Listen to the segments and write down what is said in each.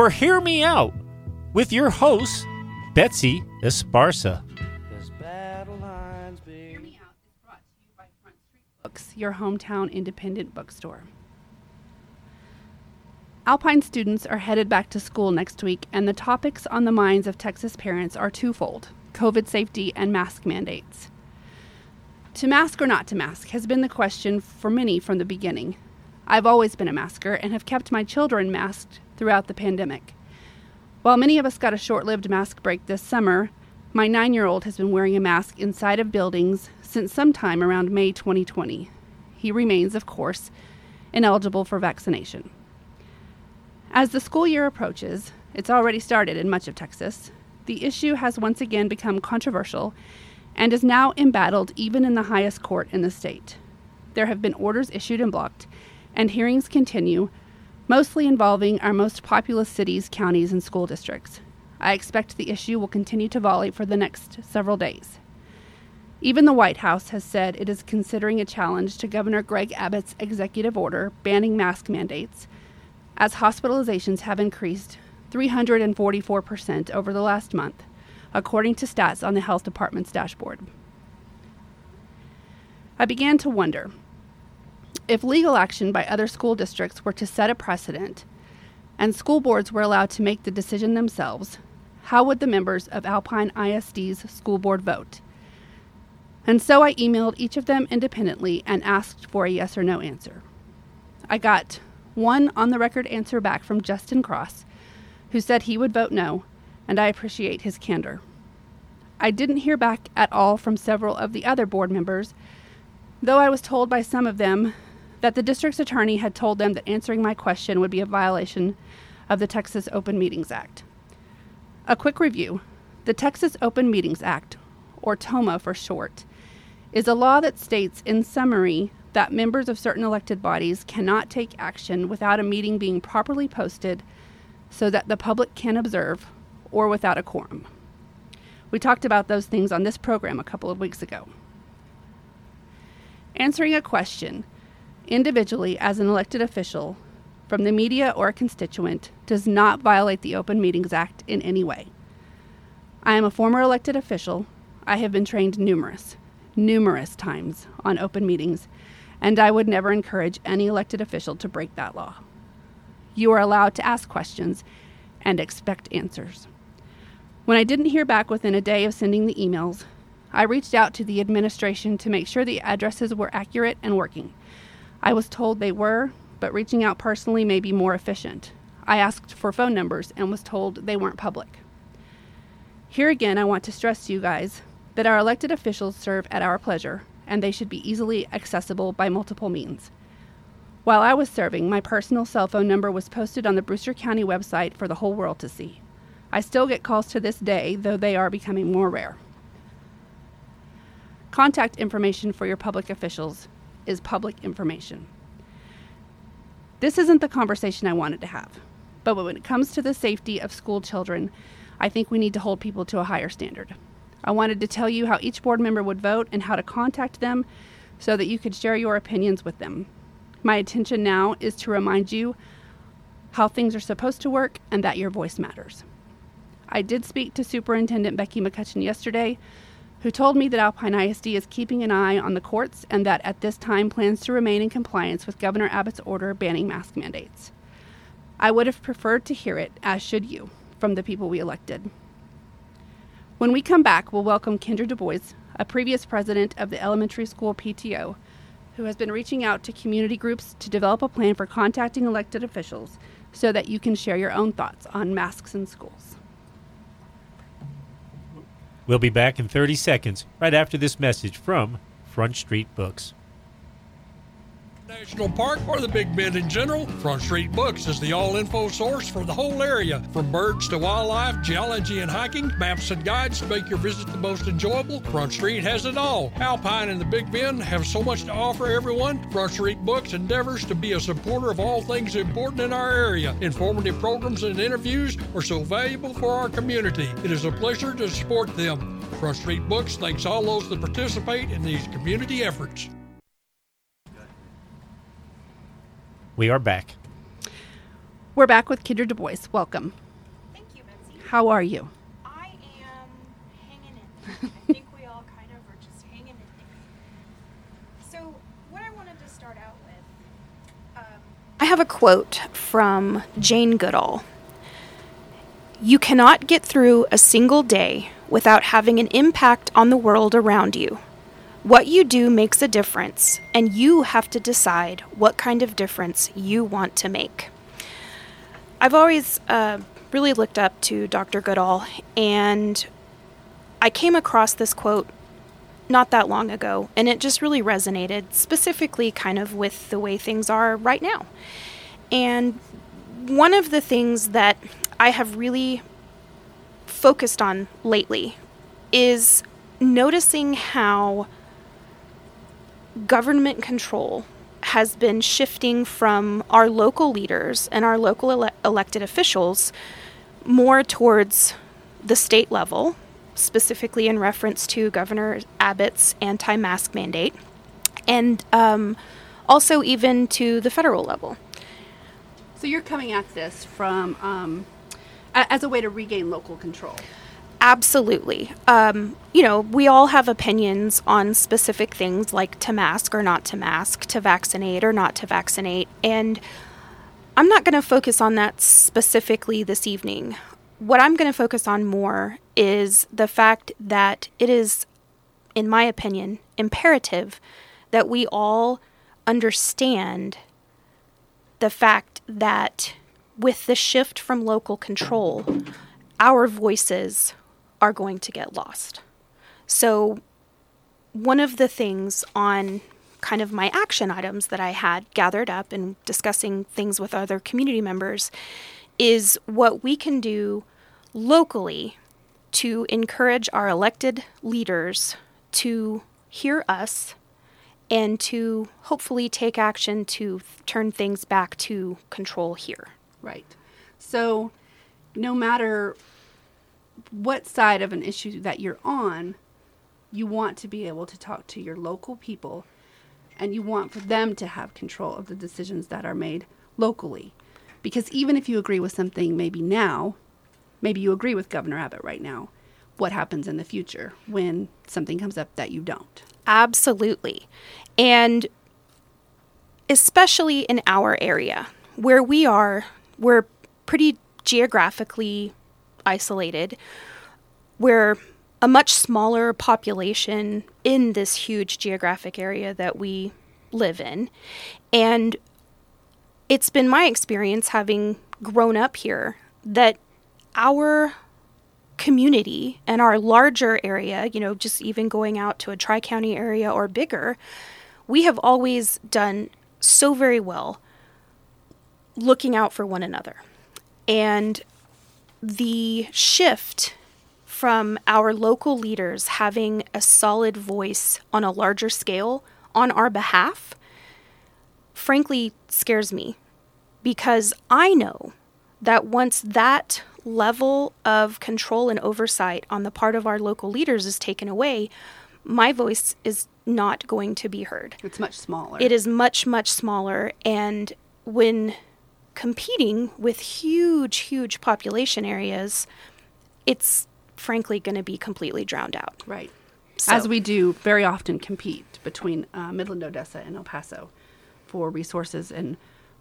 for Hear Me Out with your host, Betsy Esparza. Books, your hometown independent bookstore. Alpine students are headed back to school next week, and the topics on the minds of Texas parents are twofold COVID safety and mask mandates. To mask or not to mask has been the question for many from the beginning. I've always been a masker and have kept my children masked throughout the pandemic. While many of us got a short lived mask break this summer, my nine year old has been wearing a mask inside of buildings since sometime around May 2020. He remains, of course, ineligible for vaccination. As the school year approaches, it's already started in much of Texas, the issue has once again become controversial and is now embattled even in the highest court in the state. There have been orders issued and blocked, and hearings continue, mostly involving our most populous cities, counties, and school districts. I expect the issue will continue to volley for the next several days. Even the White House has said it is considering a challenge to Governor Greg Abbott's executive order banning mask mandates as hospitalizations have increased 344% over the last month, according to stats on the health department's dashboard. I began to wonder if legal action by other school districts were to set a precedent and school boards were allowed to make the decision themselves, how would the members of Alpine ISD's school board vote? And so I emailed each of them independently and asked for a yes or no answer. I got one on the record answer back from Justin Cross, who said he would vote no, and I appreciate his candor. I didn't hear back at all from several of the other board members, though I was told by some of them that the district's attorney had told them that answering my question would be a violation of the Texas Open Meetings Act. A quick review the Texas Open Meetings Act, or TOMA for short, is a law that states in summary that members of certain elected bodies cannot take action without a meeting being properly posted so that the public can observe or without a quorum. We talked about those things on this program a couple of weeks ago. Answering a question individually as an elected official from the media or a constituent does not violate the Open Meetings Act in any way. I am a former elected official. I have been trained numerous, numerous times on open meetings and I would never encourage any elected official to break that law. You are allowed to ask questions and expect answers. When I didn't hear back within a day of sending the emails, I reached out to the administration to make sure the addresses were accurate and working. I was told they were, but reaching out personally may be more efficient. I asked for phone numbers and was told they weren't public. Here again, I want to stress to you guys that our elected officials serve at our pleasure and they should be easily accessible by multiple means. While I was serving, my personal cell phone number was posted on the Brewster County website for the whole world to see. I still get calls to this day, though they are becoming more rare. Contact information for your public officials is public information. This isn't the conversation I wanted to have, but when it comes to the safety of school children, I think we need to hold people to a higher standard. I wanted to tell you how each board member would vote and how to contact them so that you could share your opinions with them. My intention now is to remind you how things are supposed to work and that your voice matters. I did speak to Superintendent Becky McCutcheon yesterday, who told me that Alpine ISD is keeping an eye on the courts and that at this time plans to remain in compliance with Governor Abbott's order banning mask mandates. I would have preferred to hear it, as should you, from the people we elected. When we come back, we'll welcome Kendra Du Bois, a previous president of the elementary school PTO, who has been reaching out to community groups to develop a plan for contacting elected officials so that you can share your own thoughts on masks in schools. We'll be back in 30 seconds right after this message from Front Street Books. National Park or the Big Bend in general, Front Street Books is the all info source for the whole area. From birds to wildlife, geology and hiking, maps and guides to make your visit the most enjoyable, Front Street has it all. Alpine and the Big Bend have so much to offer everyone. Front Street Books endeavors to be a supporter of all things important in our area. Informative programs and interviews are so valuable for our community. It is a pleasure to support them. Front Street Books thanks all those that participate in these community efforts. We are back. We're back with Kendra Du Bois. Welcome. Thank you, Betsy. How are you? I am hanging in. I think we all kind of are just hanging in there. So, what I wanted to start out with um, I have a quote from Jane Goodall. You cannot get through a single day without having an impact on the world around you. What you do makes a difference, and you have to decide what kind of difference you want to make. I've always uh, really looked up to Dr. Goodall, and I came across this quote not that long ago, and it just really resonated, specifically kind of with the way things are right now. And one of the things that I have really focused on lately is noticing how government control has been shifting from our local leaders and our local ele- elected officials more towards the state level, specifically in reference to Governor Abbott's anti mask mandate, and um, also even to the federal level. So you're coming at this from um, as a way to regain local control. Absolutely. Um, you know, we all have opinions on specific things like to mask or not to mask, to vaccinate or not to vaccinate. And I'm not going to focus on that specifically this evening. What I'm going to focus on more is the fact that it is, in my opinion, imperative that we all understand the fact that with the shift from local control, our voices are going to get lost. So, one of the things on kind of my action items that I had gathered up and discussing things with other community members is what we can do locally to encourage our elected leaders to hear us and to hopefully take action to turn things back to control here. Right. So, no matter what side of an issue that you're on, you want to be able to talk to your local people and you want for them to have control of the decisions that are made locally. Because even if you agree with something maybe now, maybe you agree with Governor Abbott right now, what happens in the future when something comes up that you don't? Absolutely. And especially in our area where we are, we're pretty geographically isolated. We're a much smaller population in this huge geographic area that we live in. And it's been my experience having grown up here that our community and our larger area, you know, just even going out to a tri county area or bigger, we have always done so very well looking out for one another. And the shift from our local leaders having a solid voice on a larger scale on our behalf, frankly, scares me because I know that once that level of control and oversight on the part of our local leaders is taken away, my voice is not going to be heard. It's much smaller. It is much, much smaller. And when competing with huge, huge population areas, it's frankly going to be completely drowned out. Right. So- As we do very often compete between uh, Midland, Odessa, and El Paso for resources and,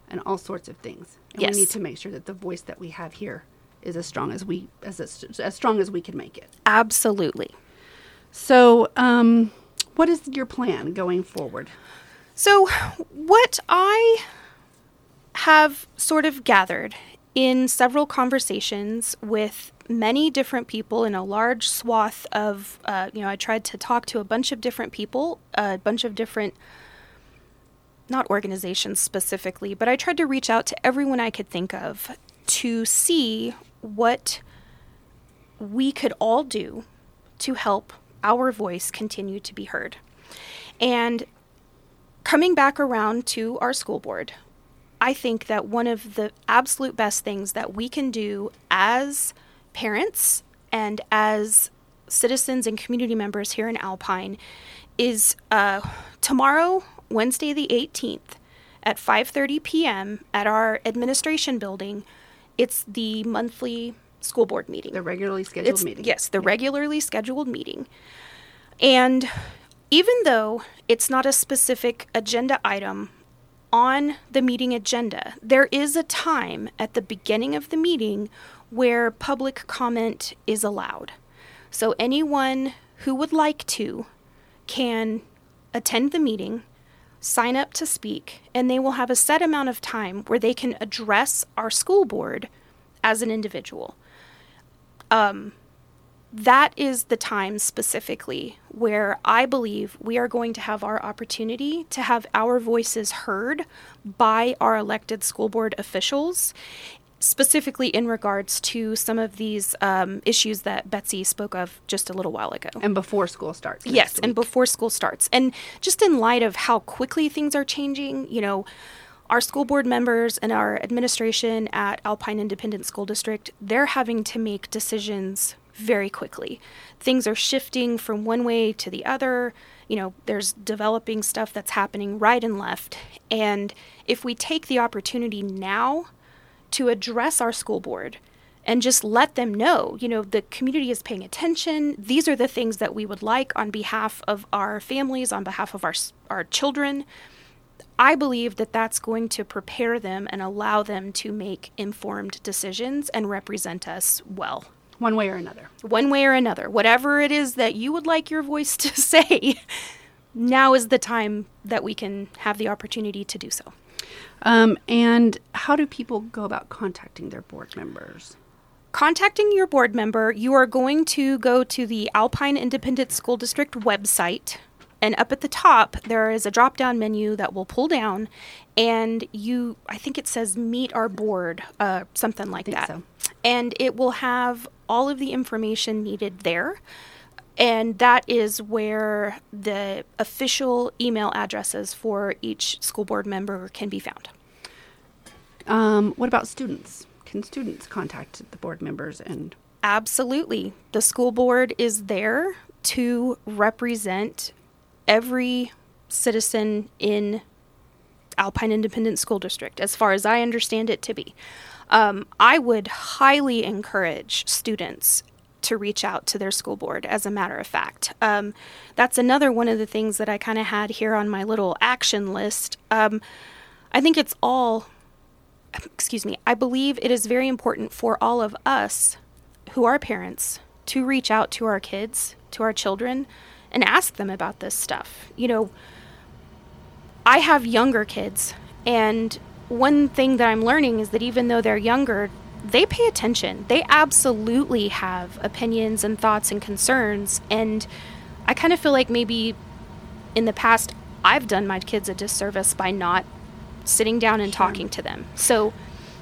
and all sorts of things. And Yes. we need to make sure that the voice that we have here is as strong as we as as, as strong as we can make it. Absolutely. So, um, what is your plan going forward? So, what I have sort of gathered in several conversations with many different people in a large swath of, uh, you know, I tried to talk to a bunch of different people, a bunch of different not organizations specifically, but I tried to reach out to everyone I could think of to see what we could all do to help our voice continue to be heard. And coming back around to our school board, I think that one of the absolute best things that we can do as parents and as citizens and community members here in Alpine is uh, tomorrow, Wednesday the 18th, at 5:30 p.m. at our administration building. It's the monthly school board meeting. The regularly scheduled It's- meeting. Yes, the regularly scheduled meeting. And even though it's not a specific agenda item on the meeting agenda, there is a time at the beginning of the meeting where public comment is allowed. So anyone who would like to can attend the meeting, sign up to speak, and they will have a set amount of time where they can address our school board as an individual um, that is the time specifically where I believe we are going to have our opportunity to have our voices heard by our elected school board officials, specifically in regards to some of these um, issues that Betsy spoke of just a little while ago. And before school starts. Yes, and before school starts. And just in light of how quickly things are changing, you know, our school board members and our administration at Alpine Independent School District, they're having to make decisions very quickly. Things are shifting from one way to the other. You know, there's developing stuff that's happening right and left. And if we take the opportunity now to address our school board and just let them know, you know, the community is paying attention. These are the things that we would like on behalf of our families, on behalf of our our children. I believe that that's going to prepare them and allow them to make informed decisions and represent us well. One way or another. One way or another, whatever it is that you would like your voice to say, now is the time that we can have the opportunity to do so. Um, and how do people go about contacting their board members? contacting your board member, you are going to go to the Alpine Independent School District website. And up at the top, there is a drop down menu that will pull down, and you, I think it says meet our board, uh, something like think that. so. And it will have all of the information needed there. And that is where the official email addresses for each school board member can be found. Um, what about students? Can students contact the board members and Absolutely. The school board is there to represent every citizen in Alpine Independent School District, as far as I understand it to be. Um, I would highly encourage students to reach out to their school board, as a matter of fact. Um, that's another one of the things that I kind of had here on my little action list. Um, I think it's all excuse me, I believe it is very important for all of us who are parents to reach out to our kids, to our children, and ask them about this stuff. You know, I have younger kids, and one thing that I'm learning is that even though they're younger, they pay attention. They absolutely have opinions and thoughts and concerns. And I kind of feel like maybe in the past, I've done my kids a disservice by not sitting down and talking to them. So,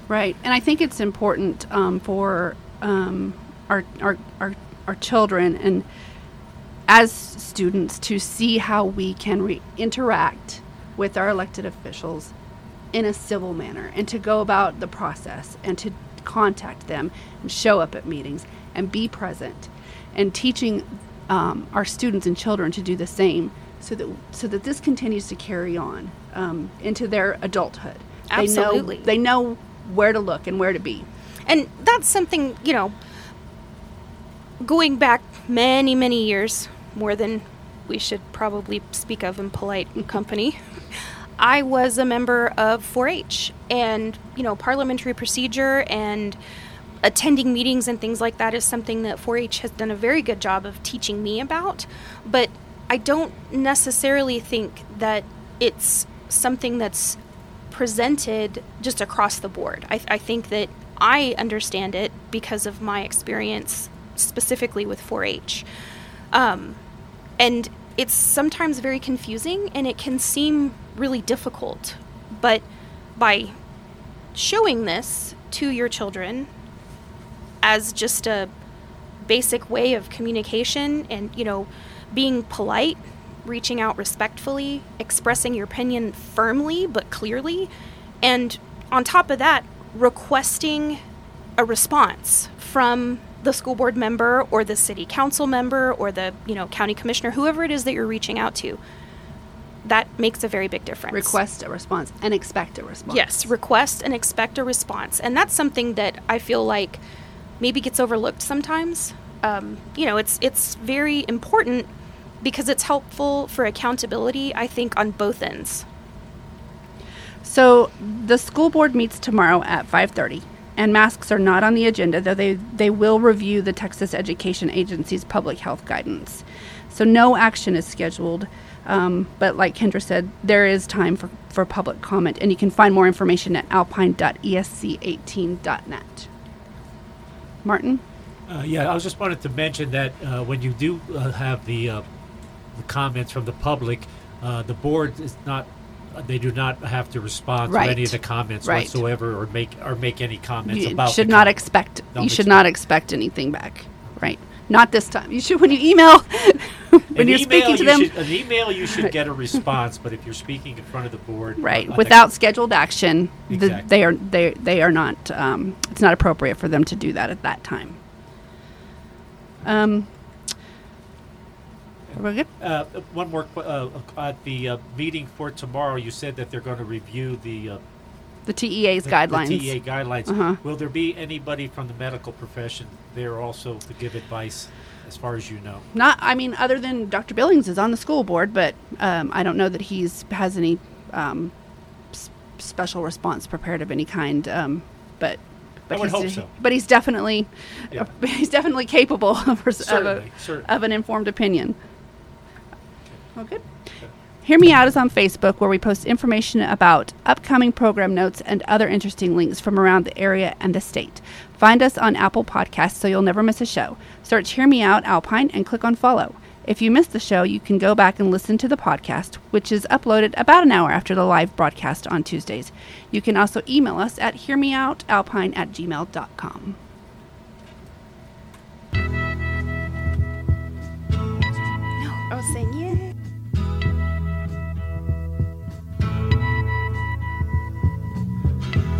Right, and I think it's important um, for um, our, our our our children and as students to see how we can re- interact with our elected officials in a civil manner, and to go about the process and to contact them and show up at meetings and be present, and teaching um, our students and children to do the same, so that so that this continues to carry on um, into their adulthood. Absolutely. They know, they know where to look and where to be. and that's something, you know, going back many, many years, more than we should probably speak of in polite company. I was a member of 4 H and, you know, parliamentary procedure and attending meetings and things like that is something that 4 H has done a very good job of teaching me about. But I don't necessarily think that it's something that's presented just across the board. I, I think that I understand it because of my experience specifically with 4 H. Um, and it's sometimes very confusing and it can seem really difficult. But by showing this to your children as just a basic way of communication and, you know, being polite, reaching out respectfully, expressing your opinion firmly but clearly, and on top of that, requesting a response from the school board member or the city council member or the, you know, county commissioner, whoever it is that you're reaching out to. That makes a very big difference. Request a response and expect a response. Yes, request and expect a response. And that's something that I feel like maybe gets overlooked sometimes. Um, you know, it's it's very important because it's helpful for accountability, I think, on both ends. So the school board meets tomorrow at 5:30 and masks are not on the agenda though they they will review the Texas Education Agency's public health guidance. So no action is scheduled. Um, but like Kendra said, there is time for, for public comment, and you can find more information at alpine.esc18.net. Martin? Uh, yeah, I was just wanted to mention that uh, when you do uh, have the, uh, the comments from the public, uh, the board is not. They do not have to respond to any of the comments Right. whatsoever, or make or make any comments you about. should not com- expect Don't you should expect- not expect anything back right not this time you should when you email when An you're speaking to you them should- an email, you should get a response. But if you're speaking in front of the board, right without scheduled action the, they are they they are not um, it's not appropriate for them to do that at that time um Uh, one more qu- uh, at the uh, meeting for tomorrow. You said that they're going to review the, uh, the TEA's the, guidelines the TEA guidelines. Uh-huh. Will there be anybody from the medical profession there also to give advice, as far as you know? not I mean other than Dr. Billings is on the school board but um, I don't know that he's has any um, s- special response prepared of any kind um, but but would he's, hope so. but he's definitely Yeah. he's definitely capable of, of, a, of an informed opinion. Well, good. Hear Me Out is on Facebook where we post information about upcoming program notes and other interesting links from around the area and the state. Find us on Apple Podcasts so you'll never miss a show. Search Hear Me Out Alpine and click on follow. If you missed the show, you can go back and listen to the podcast, which is uploaded about an hour after the live broadcast on Tuesdays. You can also email us at hearmeoutalpine at gmail.com.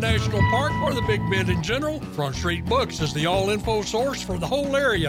National Park or the Big Bend in general, Front Street Books is the all info source for the whole area.